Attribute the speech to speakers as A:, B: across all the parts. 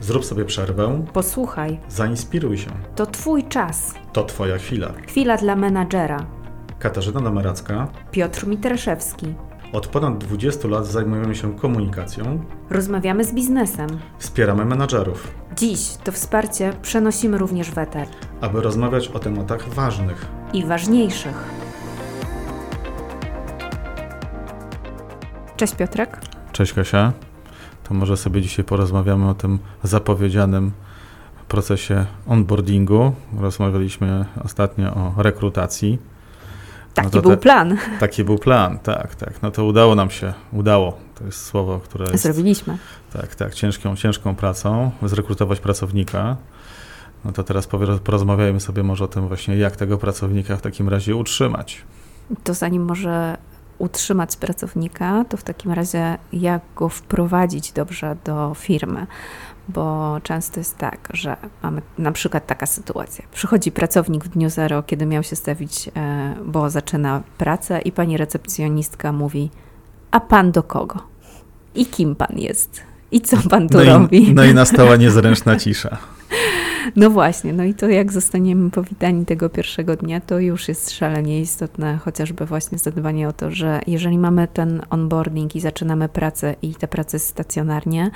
A: Zrób sobie przerwę,
B: Posłuchaj,
A: zainspiruj się.
B: to Twój czas.
A: To Twoja chwila.
B: Chwila dla menadżera.
A: Katarzyna Dameracka.
B: Piotr Mitraszewski.
A: Od ponad 20 lat zajmujemy się komunikacją,
B: Rozmawiamy z biznesem.
A: wspieramy menadżerów,
B: Dziś to wsparcie przenosimy również w eter.
A: aby rozmawiać o tematach ważnych.
B: I ważniejszych. Cześć Piotrek.
A: Cześć Kasia. To może sobie dzisiaj porozmawiamy o tym zapowiedzianym procesie onboardingu. Rozmawialiśmy ostatnio o rekrutacji.
B: Taki
A: to
B: był
A: te-
B: plan.
A: Taki był plan, tak, tak. No to udało nam się, udało. To jest słowo, które jest
B: Zrobiliśmy.
A: tak, tak, ciężką, ciężką pracą, zrekrutować pracownika. No to teraz porozmawiajmy sobie może o tym właśnie, jak tego pracownika w takim razie utrzymać.
B: To zanim może utrzymać pracownika, to w takim razie jak go wprowadzić dobrze do firmy. Bo często jest tak, że mamy na przykład taka sytuacja. Przychodzi pracownik w dniu zero, kiedy miał się stawić, e, bo zaczyna pracę, i pani recepcjonistka mówi: A pan do kogo? I kim pan jest? I co pan tu
A: no,
B: robi?
A: i, no i nastała niezręczna cisza.
B: No właśnie, no i to jak zostaniemy powitani tego pierwszego dnia, to już jest szalenie istotne, chociażby właśnie zadbanie o to, że jeżeli mamy ten onboarding i zaczynamy pracę i praca jest stacjonarnie,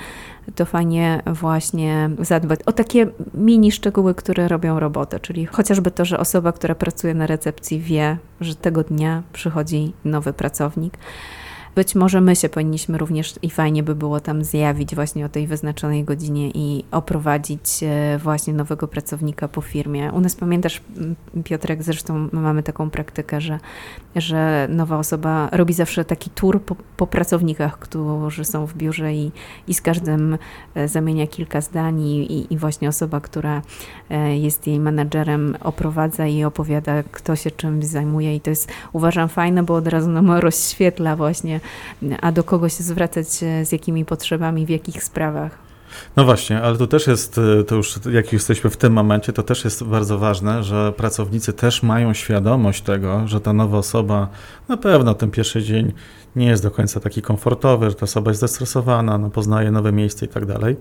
B: to fajnie właśnie zadbać o takie mini szczegóły, które robią robotę, czyli chociażby to, że osoba, która pracuje na recepcji wie, że tego dnia przychodzi nowy pracownik. Być może my się powinniśmy również i fajnie by było tam zjawić właśnie o tej wyznaczonej godzinie i oprowadzić e, właśnie nowego pracownika po firmie. U nas pamiętasz, Piotrek, zresztą my mamy taką praktykę, że, że nowa osoba robi zawsze taki tour po, po pracownikach, którzy są w biurze i, i z każdym e, zamienia kilka zdań i, i, i właśnie osoba, która e, jest jej menadżerem, oprowadza i opowiada, kto się czymś zajmuje i to jest uważam fajne, bo od razu nam rozświetla właśnie, a do kogo się zwracać, e, z jakimi potrzebami, w jakich sprawach.
A: No właśnie, ale to też jest, y, to już jak jesteśmy w tym momencie, to też jest bardzo ważne, że pracownicy też mają świadomość tego, że ta nowa osoba na pewno ten pierwszy dzień nie jest do końca taki komfortowy, że ta osoba jest zestresowana, no, poznaje nowe miejsce i tak dalej.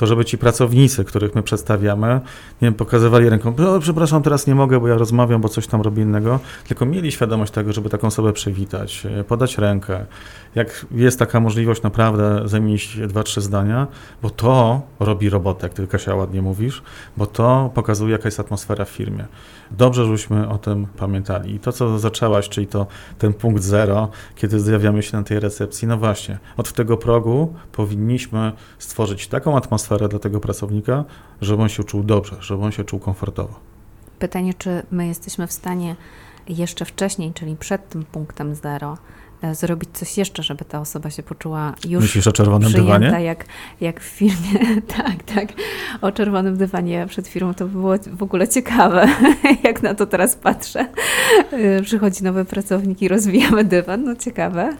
A: To żeby ci pracownicy, których my przedstawiamy, nie wiem, pokazywali ręką, o, przepraszam, teraz nie mogę, bo ja rozmawiam, bo coś tam robię innego, tylko mieli świadomość tego, żeby taką osobę przywitać, y, podać rękę. Jak jest taka możliwość, naprawdę zamienić dwa, trzy zdania, bo to robi robotę, jak ty Kasia ładnie mówisz, bo to pokazuje, jaka jest atmosfera w firmie. Dobrze, żebyśmy o tym pamiętali. I to, co zaczęłaś, czyli to ten punkt zero, kiedy zjawiamy się na tej recepcji, no właśnie, od tego progu powinniśmy stworzyć taką atmosferę dla tego pracownika, żeby on się czuł dobrze, żeby on się czuł komfortowo.
B: Pytanie, czy my jesteśmy w stanie jeszcze wcześniej, czyli przed tym punktem zero, e, zrobić coś jeszcze, żeby ta osoba się poczuła już
A: Myślisz o czerwonym
B: przyjęta,
A: dywanie?
B: jak, jak w filmie, tak, tak, o czerwonym dywanie przed firmą, to by było w ogóle ciekawe, jak na to teraz patrzę. Y, Przychodzi nowy pracownik i rozwijamy dywan, no ciekawe.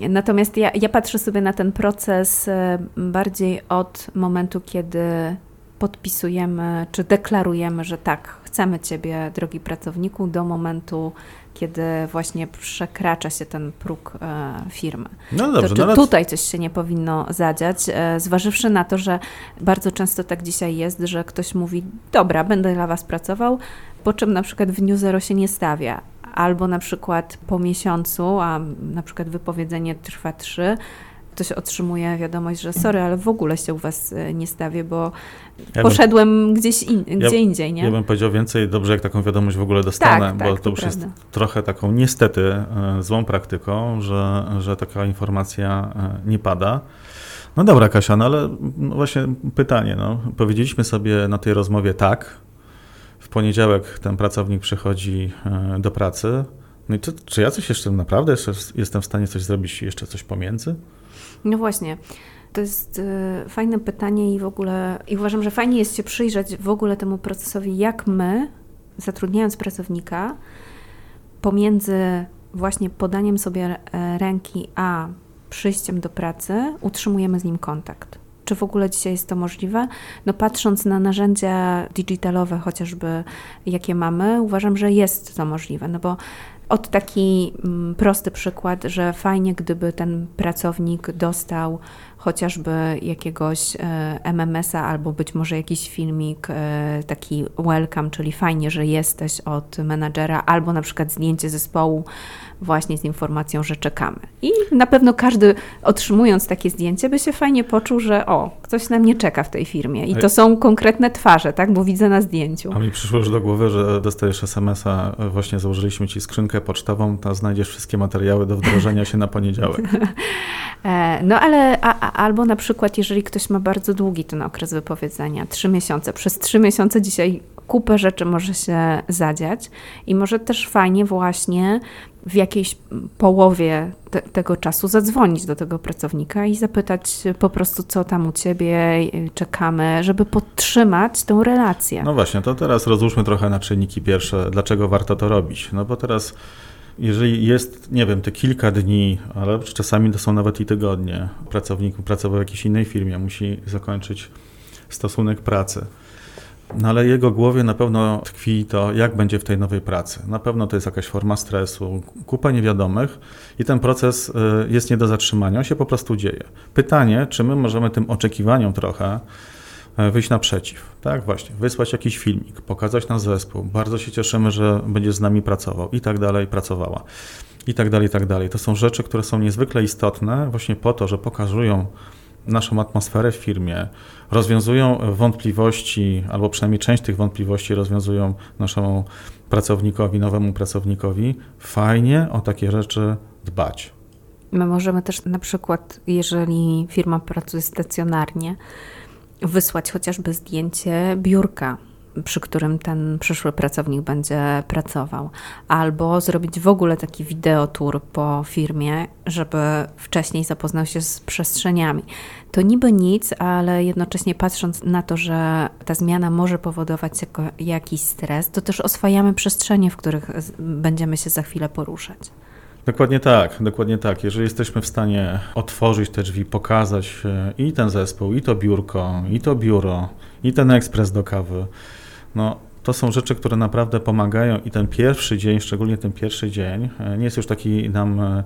B: Natomiast ja, ja patrzę sobie na ten proces e, bardziej od momentu, kiedy podpisujemy, czy deklarujemy, że tak, chcemy Ciebie, drogi pracowniku, do momentu, kiedy właśnie przekracza się ten próg e, firmy.
A: No dobrze,
B: to
A: no
B: tutaj coś się nie powinno zadziać, e, zważywszy na to, że bardzo często tak dzisiaj jest, że ktoś mówi, dobra, będę dla Was pracował, po czym na przykład w dniu zero się nie stawia, albo na przykład po miesiącu, a na przykład wypowiedzenie trwa trzy, ktoś otrzymuje wiadomość, że sorry, ale w ogóle się u Was e, nie stawię, bo
A: ja bym,
B: poszedłem gdzieś in, gdzie indziej, nie?
A: ja bym powiedział więcej, dobrze jak taką wiadomość w ogóle dostanę,
B: Tak,
A: bo
B: tak,
A: to
B: to
A: już jest
B: prawda.
A: trochę taką niestety e, złą praktyką, że, że taka informacja e, nie pada. No dobra, Kasia, no ale no właśnie pytanie. No. Powiedzieliśmy sobie na tej rozmowie tak. Poniedziałek ten pracownik przychodzi e, do pracy. No i to, czy ja coś jeszcze naprawdę jeszcze jestem w stanie coś zrobić, jeszcze coś pomiędzy?
B: No właśnie. To jest y, fajne pytanie i w ogóle i uważam, że fajnie jest się przyjrzeć w ogóle temu procesowi, jak my, zatrudniając pracownika, pomiędzy właśnie podaniem sobie e, ręki a przyjściem do pracy, utrzymujemy z nim kontakt. Czy w ogóle dzisiaj jest to możliwe? No patrząc na narzędzia digitalowe chociażby, jakie mamy, uważam, że jest to możliwe, no bo od taki mm, prosty przykład, że fajnie, gdyby ten pracownik dostał chociażby jakiegoś e, MMS-a albo być może jakiś filmik e, taki welcome, czyli fajnie, że jesteś od menadżera, albo na przykład zdjęcie zespołu właśnie z informacją, że czekamy. I na pewno każdy otrzymując takie zdjęcie by się fajnie poczuł, że o, ktoś na mnie czeka w tej firmie. I to są konkretne twarze, tak, bo widzę na zdjęciu.
A: A mi przyszło już do głowy, że dostajesz SMS-a, właśnie założyliśmy ci skrzynkę pocztową, tam znajdziesz wszystkie materiały do wdrożenia się na poniedziałek.
B: E, no ale a, a, albo na przykład, jeżeli ktoś ma bardzo długi ten okres wypowiedzenia, trzy miesiące, przez trzy miesiące dzisiaj kupę rzeczy może się zadziać i może też fajnie właśnie w jakiejś połowie te, tego czasu zadzwonić do tego pracownika i zapytać po prostu, co tam u ciebie, czekamy, żeby podtrzymać tą relację.
A: No właśnie, to teraz rozłóżmy trochę na czynniki pierwsze, dlaczego warto to robić. No bo teraz jeżeli jest, nie wiem, te kilka dni, ale czasami to są nawet i tygodnie, pracownik pracował w jakiejś innej firmie, musi zakończyć stosunek pracy. No ale jego głowie na pewno tkwi to, jak będzie w tej nowej pracy. Na pewno to jest jakaś forma stresu, kupa niewiadomych i ten proces y, jest nie do zatrzymania, on się po prostu dzieje. Pytanie, czy my możemy tym oczekiwaniom trochę wyjść naprzeciw, tak właśnie, wysłać jakiś filmik, pokazać nam zespół, bardzo się cieszymy, że będzie z nami pracował. I tak dalej, pracowała. I tak dalej, i tak dalej. To są rzeczy, które są niezwykle istotne właśnie po to, że pokazują naszą atmosferę w firmie, rozwiązują wątpliwości, albo przynajmniej część tych wątpliwości rozwiązują naszemu pracownikowi, nowemu pracownikowi, fajnie o takie rzeczy dbać.
B: My możemy też na przykład, jeżeli firma pracuje stacjonarnie, wysłać chociażby zdjęcie biurka przy którym ten przyszły pracownik będzie pracował, albo zrobić w ogóle taki wideotur po firmie, żeby wcześniej zapoznał się z przestrzeniami. To niby nic, ale jednocześnie patrząc na to, że ta zmiana może powodować jako jakiś stres, to też oswajamy przestrzenie, w których będziemy się za chwilę poruszać.
A: Dokładnie tak, dokładnie tak. Jeżeli jesteśmy w stanie otworzyć te drzwi, pokazać e, i ten zespół, i to biurko, i to biuro, i ten ekspres do kawy, no, to są rzeczy, które naprawdę pomagają i ten pierwszy dzień, szczególnie ten pierwszy dzień, e, nie jest już taki nam e,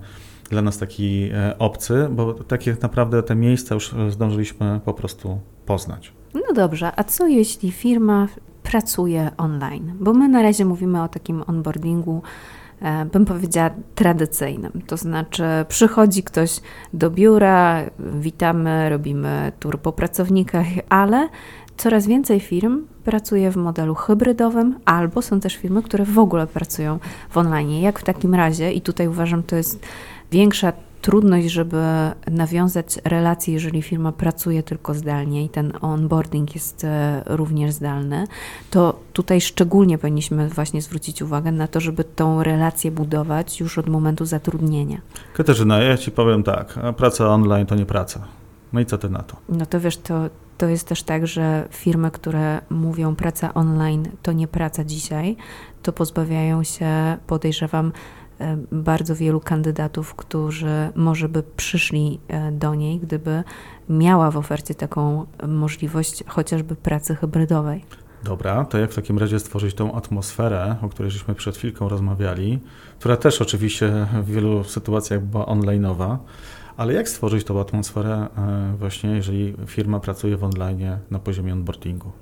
A: dla nas taki obcy, bo takie naprawdę te miejsca już zdążyliśmy po prostu poznać.
B: No dobrze, a co jeśli firma pracuje online? Bo my na razie mówimy o takim onboardingu, bym powiedziała, tradycyjnym. To znaczy, przychodzi ktoś do biura, witamy, robimy tur po pracownikach, ale coraz więcej firm pracuje w modelu hybrydowym, albo są też firmy, które w ogóle pracują w online. Jak w takim razie, i tutaj uważam, to jest większa trudność, żeby nawiązać relacje, jeżeli firma pracuje tylko zdalnie i ten onboarding jest e, również zdalny, to tutaj szczególnie powinniśmy właśnie zwrócić uwagę na to, żeby tą relację budować już od momentu zatrudnienia.
A: Katarzyna, ja Ci powiem tak, praca online to nie praca. No i co Ty na to?
B: No to wiesz, to to jest też tak, że firmy, które mówią praca online to nie praca dzisiaj, to pozbawiają się, podejrzewam, bardzo wielu kandydatów, którzy może by przyszli e, do niej, gdyby miała w ofercie taką możliwość chociażby pracy hybrydowej.
A: Dobra, to jak w takim razie stworzyć tą atmosferę, o której żeśmy przed chwilką rozmawiali, która też oczywiście w wielu sytuacjach była onlineowa, ale jak stworzyć tą atmosferę e, właśnie, jeżeli firma pracuje w online na poziomie onboardingu?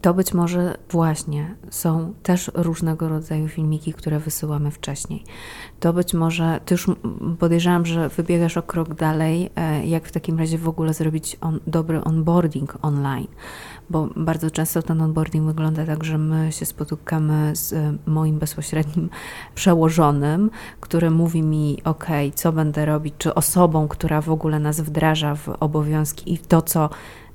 B: To być może właśnie są też różnego rodzaju filmiki, które wysyłamy wcześniej. To być może, ty już podejrzewam, że wybiegasz o krok dalej, e, jak w takim razie w ogóle zrobić on, dobry onboarding online bo bardzo często ten onboarding wygląda tak, że my się spotykamy z moim bezpośrednim przełożonym, który mówi mi, ok, co będę robić, czy osobą, która w ogóle nas wdraża w obowiązki i to, co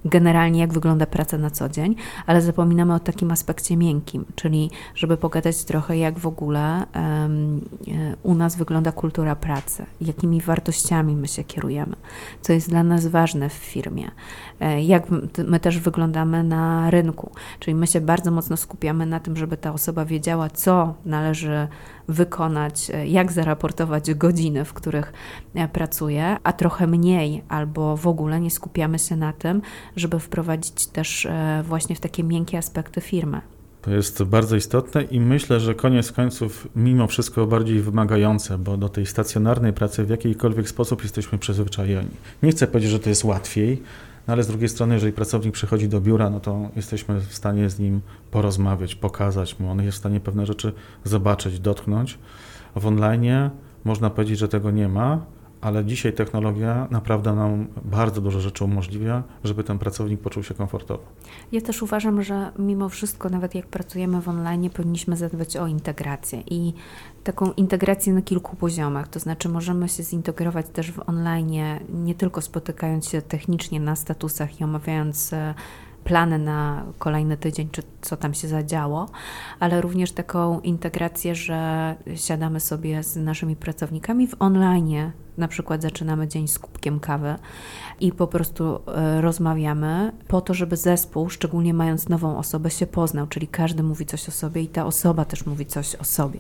B: generalnie jak wygląda praca na co dzień, ale zapominamy o takim aspekcie miękkim, czyli żeby pogadać trochę, jak w ogóle um, u nas wygląda kultura pracy, jakimi wartościami my się kierujemy, co jest dla nas ważne w firmie, e, jak my też wyglądamy na rynku, czyli my się bardzo mocno skupiamy na tym, żeby ta osoba wiedziała, co należy wykonać, e, jak zaraportować godziny, w których e, pracuje, a trochę mniej albo w ogóle nie skupiamy się na tym, żeby wprowadzić też e, właśnie w takie miękkie aspekty firmy.
A: To jest bardzo istotne i myślę, że koniec końców mimo wszystko bardziej wymagające, bo do tej stacjonarnej pracy w jakikolwiek sposób jesteśmy przyzwyczajeni. Nie chcę powiedzieć, że to jest łatwiej, no ale z drugiej strony, jeżeli pracownik przychodzi do biura, no to jesteśmy w stanie z nim porozmawiać, pokazać mu, on jest w stanie pewne rzeczy zobaczyć, dotknąć. W online można powiedzieć, że tego nie ma, ale dzisiaj technologia naprawdę nam bardzo dużo rzeczy umożliwia, żeby ten pracownik poczuł się komfortowo.
B: Ja też uważam, że mimo wszystko, nawet jak pracujemy w online, powinniśmy zadbać o integrację i taką integrację na kilku poziomach. To znaczy, możemy się zintegrować też w online, nie tylko spotykając się technicznie na statusach i omawiając e, plany na kolejny tydzień, czy co tam się zadziało, ale również taką integrację, że siadamy sobie z naszymi pracownikami w online, na przykład zaczynamy dzień z kubkiem kawy i po prostu e, rozmawiamy po to, żeby zespół, szczególnie mając nową osobę, się poznał, czyli każdy mówi coś o sobie i ta osoba też mówi coś o sobie.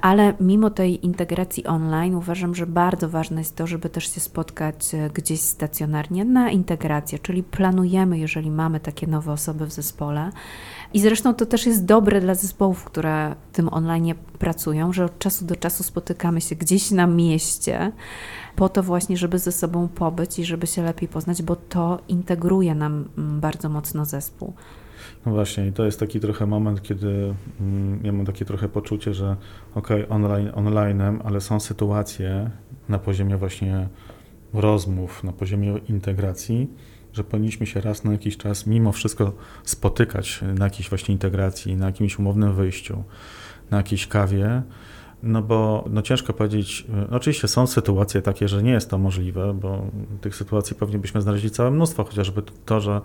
B: Ale mimo tej integracji online uważam, że bardzo ważne jest to, żeby też się spotkać e, gdzieś stacjonarnie na integrację, czyli planujemy, jeżeli mamy takie nowe osoby w zespole. I zresztą to też jest dobre dla zespołów, które w tym online pracują, że od czasu do czasu spotykamy się gdzieś na mieście, po to właśnie, żeby ze sobą pobyć i żeby się lepiej poznać, bo to integruje nam mm, bardzo mocno zespół.
A: No właśnie, i to jest taki trochę moment, kiedy mm, ja mam takie trochę poczucie, że okej, okay, online, online'em, ale są sytuacje na poziomie właśnie rozmów, na poziomie integracji, że powinniśmy się raz na jakiś czas mimo wszystko spotykać na jakiejś właśnie integracji, na jakimś umownym wyjściu, na jakiejś kawie, no bo no ciężko powiedzieć, no oczywiście są sytuacje takie, że nie jest to możliwe, bo tych sytuacji pewnie byśmy znaleźli całe mnóstwo, chociażby to, że,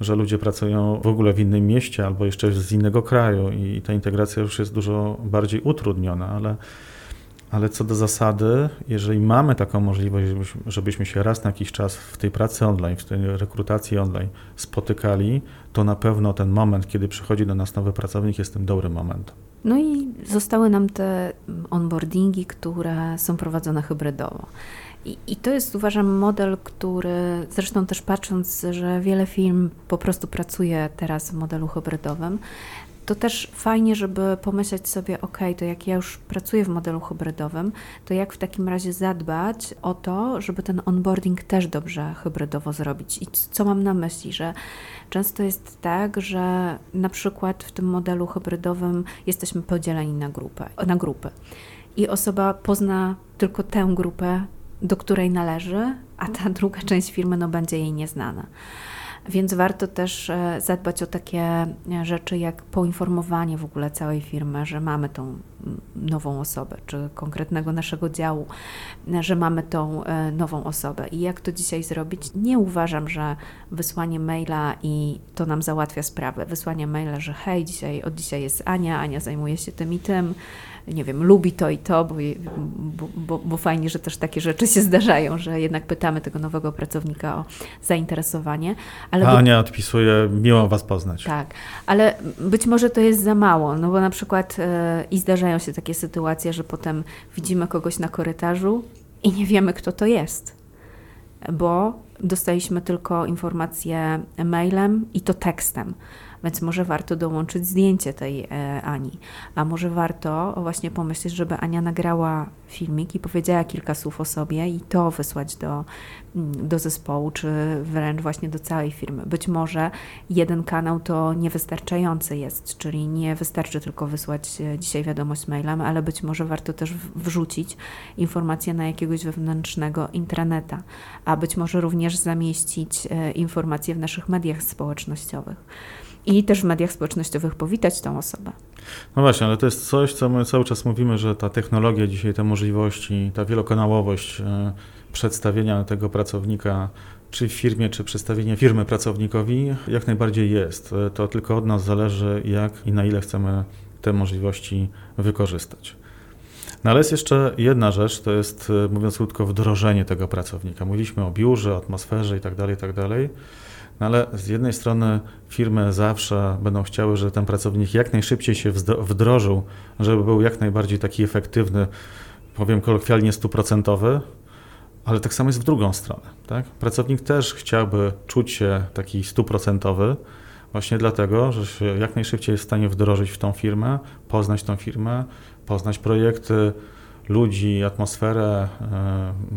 A: że ludzie pracują w ogóle w innym mieście albo jeszcze z innego kraju i ta integracja już jest dużo bardziej utrudniona, ale, ale co do zasady, jeżeli mamy taką możliwość, żebyśmy, się raz na jakiś czas w tej pracy online, w tej rekrutacji online spotykali, to na pewno ten moment, kiedy przychodzi do nas nowy pracownik, jest tym dobrym momentem.
B: No i zostały nam te onboardingi, które są prowadzone hybrydowo. I, I, to jest, uważam, model, który zresztą też patrząc, że wiele firm po prostu pracuje teraz w modelu hybrydowym, to też fajnie, żeby pomyśleć sobie, ok, to jak ja już pracuję w modelu hybrydowym, to jak w takim razie zadbać o to, żeby ten onboarding też dobrze hybrydowo zrobić. I co mam na myśli, że często jest tak, że na przykład w tym modelu hybrydowym jesteśmy podzieleni na, grupę, na grupy i osoba pozna tylko tę grupę, do której należy, a ta druga część firmy no, będzie jej nieznana. Więc warto też e, zadbać o takie e, rzeczy jak poinformowanie w ogóle całej firmy, że mamy tą nową osobę, czy konkretnego naszego działu, e, że mamy tą nową osobę. I jak to dzisiaj zrobić? Nie uważam, że wysłanie maila i to nam załatwia sprawę. Wysłanie maila, że hej, dzisiaj, od dzisiaj jest Ania, Ania zajmuje się tym i tym, nie wiem, lubi to i to, bo, bo, bo, bo, fajnie, że też takie rzeczy się zdarzają, że jednak pytamy tego nowego pracownika o zainteresowanie.
A: Ale Ania odpisuje, miło Was poznać.
B: Tak, ale być może to jest za mało, no bo na przykład yy, i zdarzają się takie sytuacje, że potem widzimy kogoś na korytarzu i nie wiemy, kto to jest, bo dostaliśmy tylko informację mailem i to tekstem. Więc może warto dołączyć zdjęcie tej e, Ani, a może warto właśnie pomyśleć, żeby Ania nagrała filmik i powiedziała kilka słów o sobie i to wysłać do, mm, do zespołu, czy wręcz właśnie do całej firmy. Być może jeden kanał to niewystarczający jest, czyli nie wystarczy tylko wysłać e, dzisiaj wiadomość mailem, ale być może warto też wrzucić informację na jakiegoś wewnętrznego intraneta, a być może również zamieścić e, informacje w naszych mediach społecznościowych i też w mediach społecznościowych powitać tą osobę.
A: No właśnie, ale to jest coś, co my cały czas mówimy, że ta technologia dzisiaj, te możliwości, ta wielokanałowość e, przedstawienia tego pracownika czy w firmie, czy przedstawienie firmy pracownikowi jak najbardziej jest. E, to tylko od nas zależy, jak i na ile chcemy te możliwości wykorzystać. No ale jest jeszcze jedna rzecz, to jest, e, mówiąc krótko, wdrożenie tego pracownika. Mówiliśmy o biurze, atmosferze itd., tak itd., tak no ale z jednej strony firmy zawsze będą chciały, żeby ten pracownik jak najszybciej się wdrożył, żeby był jak najbardziej taki efektywny, powiem kolokwialnie stuprocentowy, ale tak samo jest w drugą stronę. Tak? Pracownik też chciałby czuć się taki stuprocentowy, Właśnie dlatego, że się jak najszybciej jest w stanie wdrożyć w tą firmę, poznać tą firmę, poznać projekty, ludzi, atmosferę,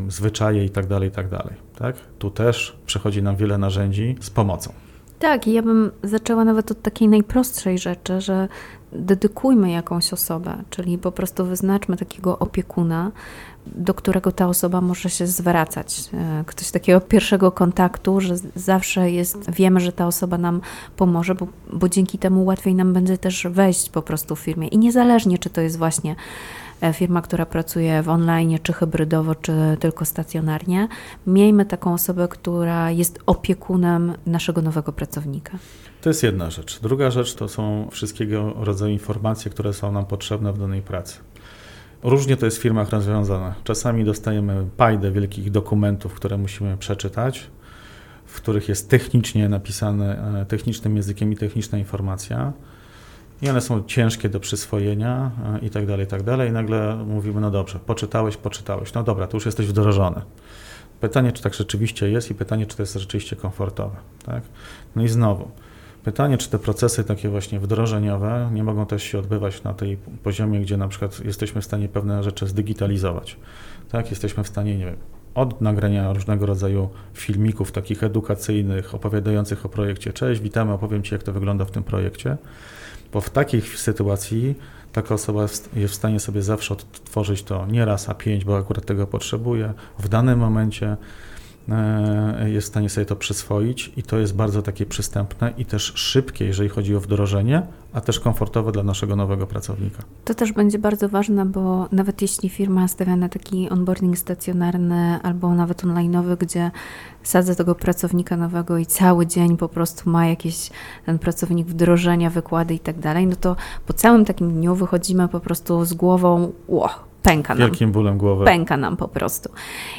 A: y, zwyczaje itd., tak itd. Tak, tak? Tu też przychodzi nam wiele narzędzi z pomocą.
B: Tak, i ja bym zaczęła nawet od takiej najprostszej rzeczy, że dedykujmy jakąś osobę, czyli po prostu wyznaczmy takiego opiekuna, do którego ta osoba może się zwracać. E, ktoś takiego pierwszego kontaktu, że zawsze jest, wiemy, że ta osoba nam pomoże, bo, bo dzięki temu łatwiej nam będzie też wejść po prostu w firmie. I niezależnie, czy to jest właśnie e, firma, która pracuje w online, czy hybrydowo, czy tylko stacjonarnie, miejmy taką osobę, która jest opiekunem naszego nowego pracownika.
A: To jest jedna rzecz. Druga rzecz to są wszystkiego rodzaju informacje, które są nam potrzebne w danej pracy. Różnie to jest w firmach rozwiązane. Czasami dostajemy pajdę wielkich dokumentów, które musimy przeczytać, w których jest technicznie napisane, e, technicznym językiem i techniczna informacja. I one są ciężkie do przyswojenia e, i tak dalej, i tak dalej. I nagle mówimy, no dobrze, poczytałeś, poczytałeś. No dobra, to już jesteś wdrożony. Pytanie, czy tak rzeczywiście jest i pytanie, czy to jest rzeczywiście komfortowe. Tak? No i znowu, Pytanie, czy te procesy takie właśnie wdrożeniowe nie mogą też się odbywać na tej poziomie, gdzie na przykład jesteśmy w stanie pewne rzeczy zdigitalizować. Tak, jesteśmy w stanie, nie wiem, od nagrania różnego rodzaju filmików takich edukacyjnych, opowiadających o projekcie. Cześć, witamy, opowiem Ci, jak to wygląda w tym projekcie. Bo w takiej sytuacji taka osoba jest w stanie sobie zawsze odtworzyć to nie raz, a pięć, bo akurat tego potrzebuje. W danym momencie jest w stanie sobie to przyswoić i to jest bardzo takie przystępne i też szybkie, jeżeli chodzi o wdrożenie, a też komfortowe dla naszego nowego pracownika.
B: To też będzie bardzo ważne, bo nawet jeśli firma stawia na taki onboarding stacjonarny albo nawet online'owy, gdzie sadzę tego pracownika nowego i cały dzień po prostu ma jakiś ten pracownik wdrożenia, wykłady i tak dalej, no to po całym takim dniu wychodzimy po prostu z głową, ło, pęka
A: nam. Wielkim bólem głowy.
B: Pęka nam po prostu.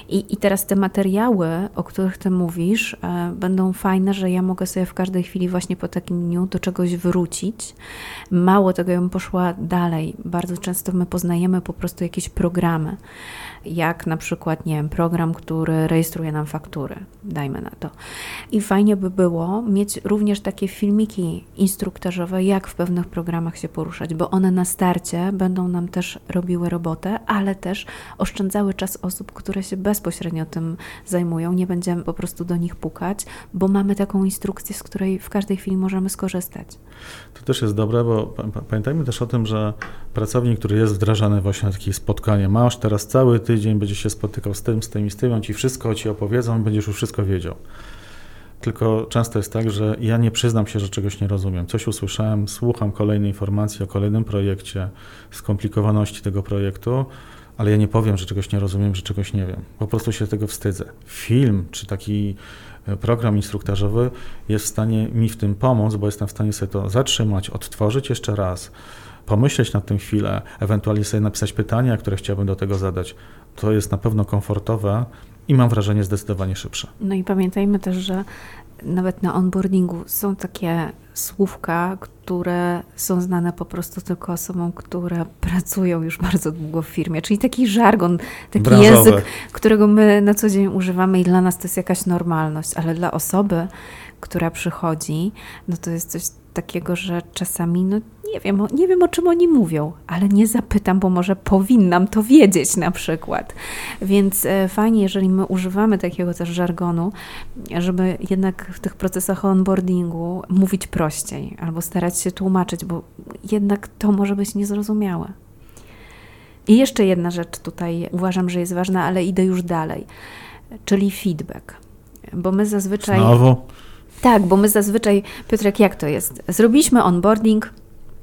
B: I, i teraz te materiały, o których ty mówisz, e, będą fajne, że ja mogę sobie w każdej chwili właśnie po takim dniu do czegoś wrócić. Mało tego, ja bym poszła dalej. Bardzo często my poznajemy po prostu jakieś programy jak na przykład, nie wiem, program, który rejestruje nam faktury, dajmy na to. I fajnie by było mieć również takie filmiki instruktażowe, jak w pewnych programach się poruszać, bo one na starcie będą nam też robiły robotę, ale też oszczędzały czas osób, które się bezpośrednio tym zajmują. Nie będziemy po prostu do nich pukać, bo mamy taką instrukcję, z której w każdej chwili możemy skorzystać.
A: To też jest dobre, bo pamiętajmy też o tym, że pracownik, który jest wdrażany właśnie na takie spotkanie, masz teraz cały tydzień, będzie się spotykał z tym, z tym i z tym, on ci wszystko ci opowiedzą, będziesz już wszystko wiedział. Tylko często jest tak, że ja nie przyznam się, że czegoś nie rozumiem. Coś usłyszałem, słucham kolejnej informacji o kolejnym projekcie, skomplikowaności tego projektu, ale ja nie powiem, że czegoś nie rozumiem, że czegoś nie wiem. Po prostu się tego wstydzę. Film czy taki e, program instruktażowy jest w stanie mi w tym pomóc, bo jestem w stanie sobie to zatrzymać, odtworzyć jeszcze raz, pomyśleć nad tym chwilę, ewentualnie sobie napisać pytania, które chciałbym do tego zadać. To jest na pewno komfortowe i mam wrażenie zdecydowanie szybsze.
B: No i pamiętajmy też, że nawet na onboardingu są takie słówka, które są znane po prostu tylko osobom, które pracują już bardzo długo w firmie, czyli taki żargon, taki język, którego my na co dzień używamy i dla nas to jest jakaś normalność, ale dla osoby, która przychodzi, no to jest coś takiego, że czasami, no nie wiem, nie wiem o czym oni mówią, ale nie zapytam, bo może powinnam to wiedzieć na przykład. Więc e, fajnie, jeżeli my używamy takiego też żargonu, żeby jednak w tych procesach onboardingu mówić prościej albo starać się tłumaczyć, bo jednak to może być niezrozumiałe. I jeszcze jedna rzecz tutaj uważam, że jest ważna, ale idę już dalej, czyli feedback. Bo my zazwyczaj.
A: Znowu?
B: Tak, bo my zazwyczaj, Piotrek, jak to jest? Zrobiliśmy onboarding,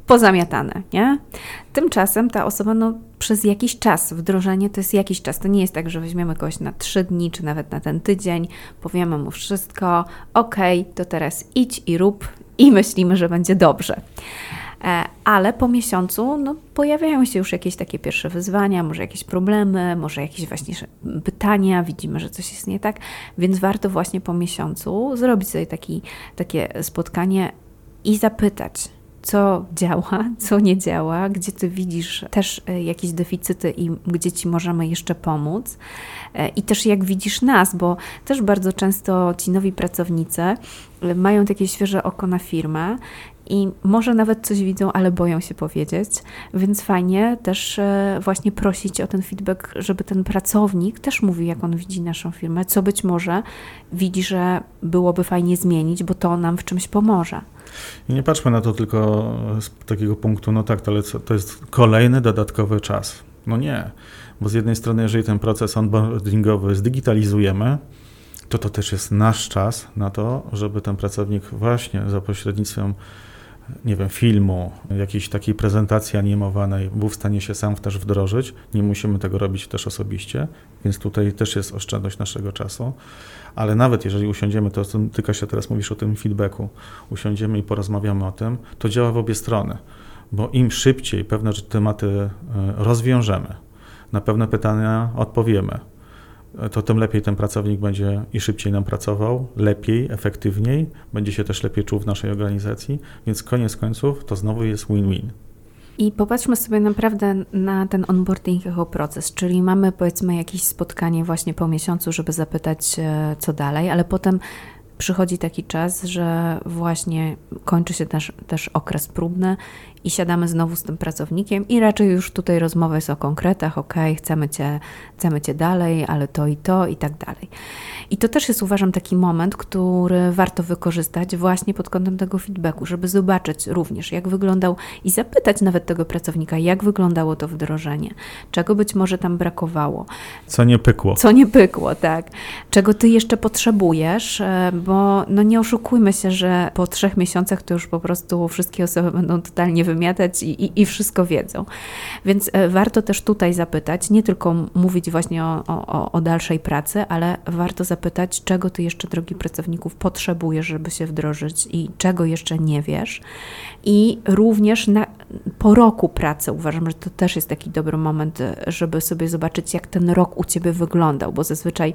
B: pozamiatane, nie? Tymczasem ta osoba, no, przez jakiś czas, wdrożenie to jest jakiś czas. To nie jest tak, że weźmiemy kogoś na trzy dni, czy nawet na ten tydzień, powiemy mu wszystko, ok, to teraz idź i rób i myślimy, że będzie dobrze. E, ale po miesiącu no, pojawiają się już jakieś takie pierwsze wyzwania, może jakieś problemy, może jakieś właśnie pytania, widzimy, że coś jest nie tak, więc warto właśnie po miesiącu zrobić sobie taki, takie spotkanie i zapytać, co działa, co nie działa, gdzie ty widzisz też e, jakieś deficyty i gdzie ci możemy jeszcze pomóc. E, I też jak widzisz nas, bo też bardzo często ci nowi pracownicy mają takie świeże oko na firmę i może nawet coś widzą, ale boją się powiedzieć, więc fajnie też właśnie prosić o ten feedback, żeby ten pracownik też mówił, jak on widzi naszą firmę, co być może widzi, że byłoby fajnie zmienić, bo to nam w czymś pomoże.
A: I nie patrzmy na to tylko z takiego punktu, no tak, to, ale to jest kolejny dodatkowy czas. No nie, bo z jednej strony, jeżeli ten proces onboardingowy zdigitalizujemy, to to też jest nasz czas na to, żeby ten pracownik właśnie za pośrednictwem nie wiem, filmu, jakiejś takiej prezentacji animowanej był w stanie się sam też wdrożyć. Nie musimy tego robić też osobiście, więc tutaj też jest oszczędność naszego czasu. Ale nawet jeżeli usiądziemy, to tylko się teraz mówisz o tym feedbacku, usiądziemy i porozmawiamy o tym, to działa w obie strony, bo im szybciej pewne tematy e, rozwiążemy, na pewne pytania odpowiemy, to tym lepiej ten pracownik będzie i szybciej nam pracował, lepiej, efektywniej, będzie się też lepiej czuł w naszej organizacji, więc koniec końców to znowu jest win-win.
B: I popatrzmy sobie naprawdę na ten onboarding jako proces, czyli mamy powiedzmy jakieś spotkanie właśnie po miesiącu, żeby zapytać co dalej, ale potem przychodzi taki czas, że właśnie kończy się też, też okres próbny i siadamy znowu z tym pracownikiem i raczej już tutaj rozmowa jest o konkretach, ok, chcemy cię, chcemy cię dalej, ale to i to i tak dalej. I to też jest uważam taki moment, który warto wykorzystać właśnie pod kątem tego feedbacku, żeby zobaczyć również jak wyglądał i zapytać nawet tego pracownika, jak wyglądało to wdrożenie, czego być może tam brakowało.
A: Co nie pykło.
B: Co nie pykło, tak. Czego ty jeszcze potrzebujesz, e, bo no nie oszukujmy się, że po trzech miesiącach to już po prostu wszystkie osoby będą totalnie wymiatać i, i, i wszystko wiedzą. Więc e, warto też tutaj zapytać, nie tylko mówić właśnie o, o, o dalszej pracy, ale warto zapytać, czego ty jeszcze, drogi pracowników, potrzebujesz, żeby się wdrożyć i czego jeszcze nie wiesz. I również na, po roku pracy uważam, że to też jest taki dobry moment, żeby sobie zobaczyć, jak ten rok u ciebie wyglądał, bo zazwyczaj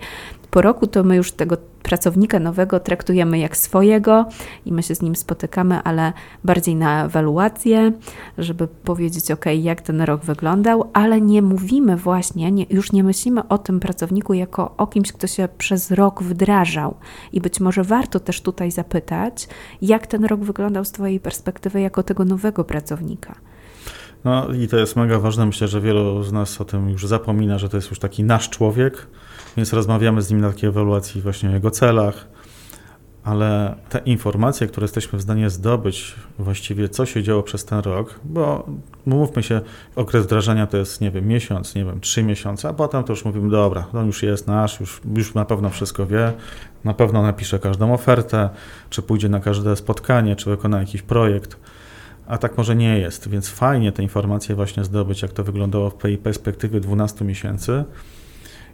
B: po roku to my już tego pracownika nowego traktujemy jak swojego i my się z nim spotykamy, ale bardziej na ewaluację, żeby powiedzieć, ok, jak ten rok wyglądał, ale nie mówimy właśnie, nie, już nie myślimy o tym pracowniku jako o kimś, kto się przez rok wdrażał. I być może warto też tutaj zapytać, jak ten rok wyglądał z Twojej perspektywy jako tego nowego pracownika.
A: No i to jest mega ważne. Myślę, że wielu z nas o tym już zapomina, że to jest już taki nasz człowiek, więc rozmawiamy z nim na takiej ewaluacji właśnie o jego celach, ale te informacje, które jesteśmy w stanie zdobyć, właściwie co się działo przez ten rok, bo mówmy się, okres wdrażania to jest, nie wiem, miesiąc, nie wiem, trzy miesiące, a potem to już mówimy, dobra, on już jest nasz, już, już na pewno wszystko wie, na pewno napisze każdą ofertę, czy pójdzie na każde spotkanie, czy wykona jakiś projekt, a tak może nie jest, więc fajnie te informacje właśnie zdobyć, jak to wyglądało w perspektywie 12 miesięcy,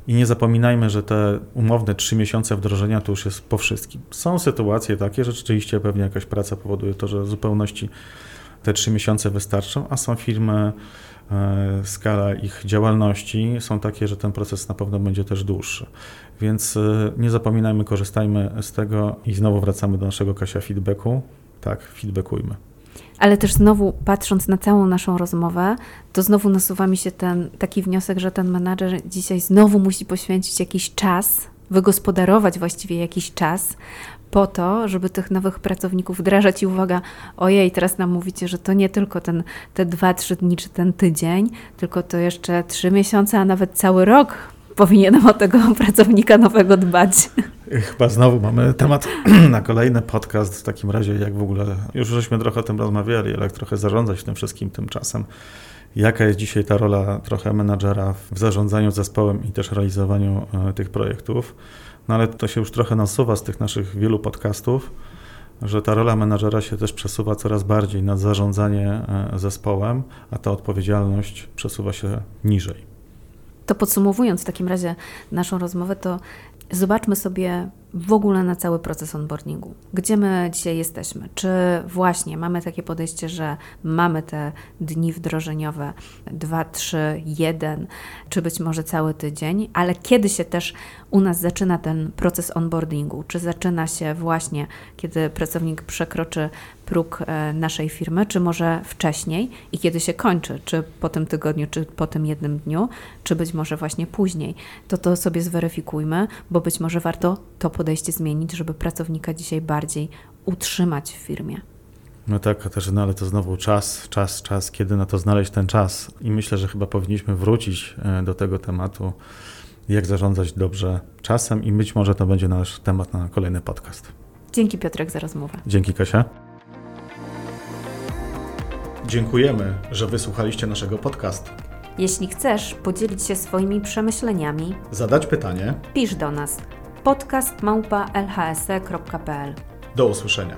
A: i nie zapominajmy, że te umowne trzy miesiące wdrożenia to już jest po wszystkim. Są sytuacje takie, że rzeczywiście pewnie jakaś praca powoduje to, że w zupełności te trzy miesiące wystarczą, a są firmy, e, skala ich działalności są takie, że ten proces na pewno będzie też dłuższy. Więc e, nie zapominajmy, korzystajmy z tego i znowu wracamy do naszego Kasia feedbacku. Tak, feedbackujmy.
B: Ale też znowu patrząc na całą naszą rozmowę, to znowu nasuwa mi się ten taki wniosek, że ten menadżer dzisiaj znowu musi poświęcić jakiś czas, wygospodarować właściwie jakiś czas po to, żeby tych nowych pracowników wdrażać i uwaga, ojej, teraz nam mówicie, że to nie tylko ten, te dwa, trzy dni czy ten tydzień, tylko to jeszcze trzy miesiące, a nawet cały rok powinienem o tego pracownika nowego dbać.
A: Chyba znowu mamy temat na kolejny podcast. W takim razie, jak w ogóle, już żeśmy trochę o tym rozmawiali, ale jak trochę zarządzać tym wszystkim tymczasem. Jaka jest dzisiaj ta rola trochę menadżera w zarządzaniu zespołem i też realizowaniu e, tych projektów? No ale to się już trochę nasuwa z tych naszych wielu podcastów, że ta rola menadżera się też przesuwa coraz bardziej na zarządzanie e, zespołem, a ta odpowiedzialność przesuwa się niżej.
B: To podsumowując w takim razie naszą rozmowę, to zobaczmy sobie w ogóle na cały proces onboardingu. Gdzie my dzisiaj jesteśmy? Czy właśnie mamy takie podejście, że mamy te dni wdrożeniowe 2, 3, 1, czy być może cały tydzień, ale kiedy się też u nas zaczyna ten proces onboardingu? Czy zaczyna się właśnie, kiedy pracownik przekroczy próg e, naszej firmy, czy może wcześniej i kiedy się kończy, czy po tym tygodniu, czy po tym jednym dniu, czy być może właśnie później? To to sobie zweryfikujmy, bo być może warto to podejście zmienić, żeby pracownika dzisiaj bardziej utrzymać w firmie.
A: No tak, Katarzyna, ale to znowu czas, czas, czas, kiedy na to znaleźć ten czas. I myślę, że chyba powinniśmy wrócić e, do tego tematu, jak zarządzać dobrze czasem i być może to będzie nasz temat na kolejny podcast.
B: Dzięki Piotrek za rozmowę.
A: Dzięki Kasia. Dziękujemy, że wysłuchaliście naszego podcastu.
B: Jeśli chcesz podzielić się swoimi przemyśleniami,
A: Zadać pytanie.
B: pisz do nas podcast małpa lhse.pl.
A: Do usłyszenia.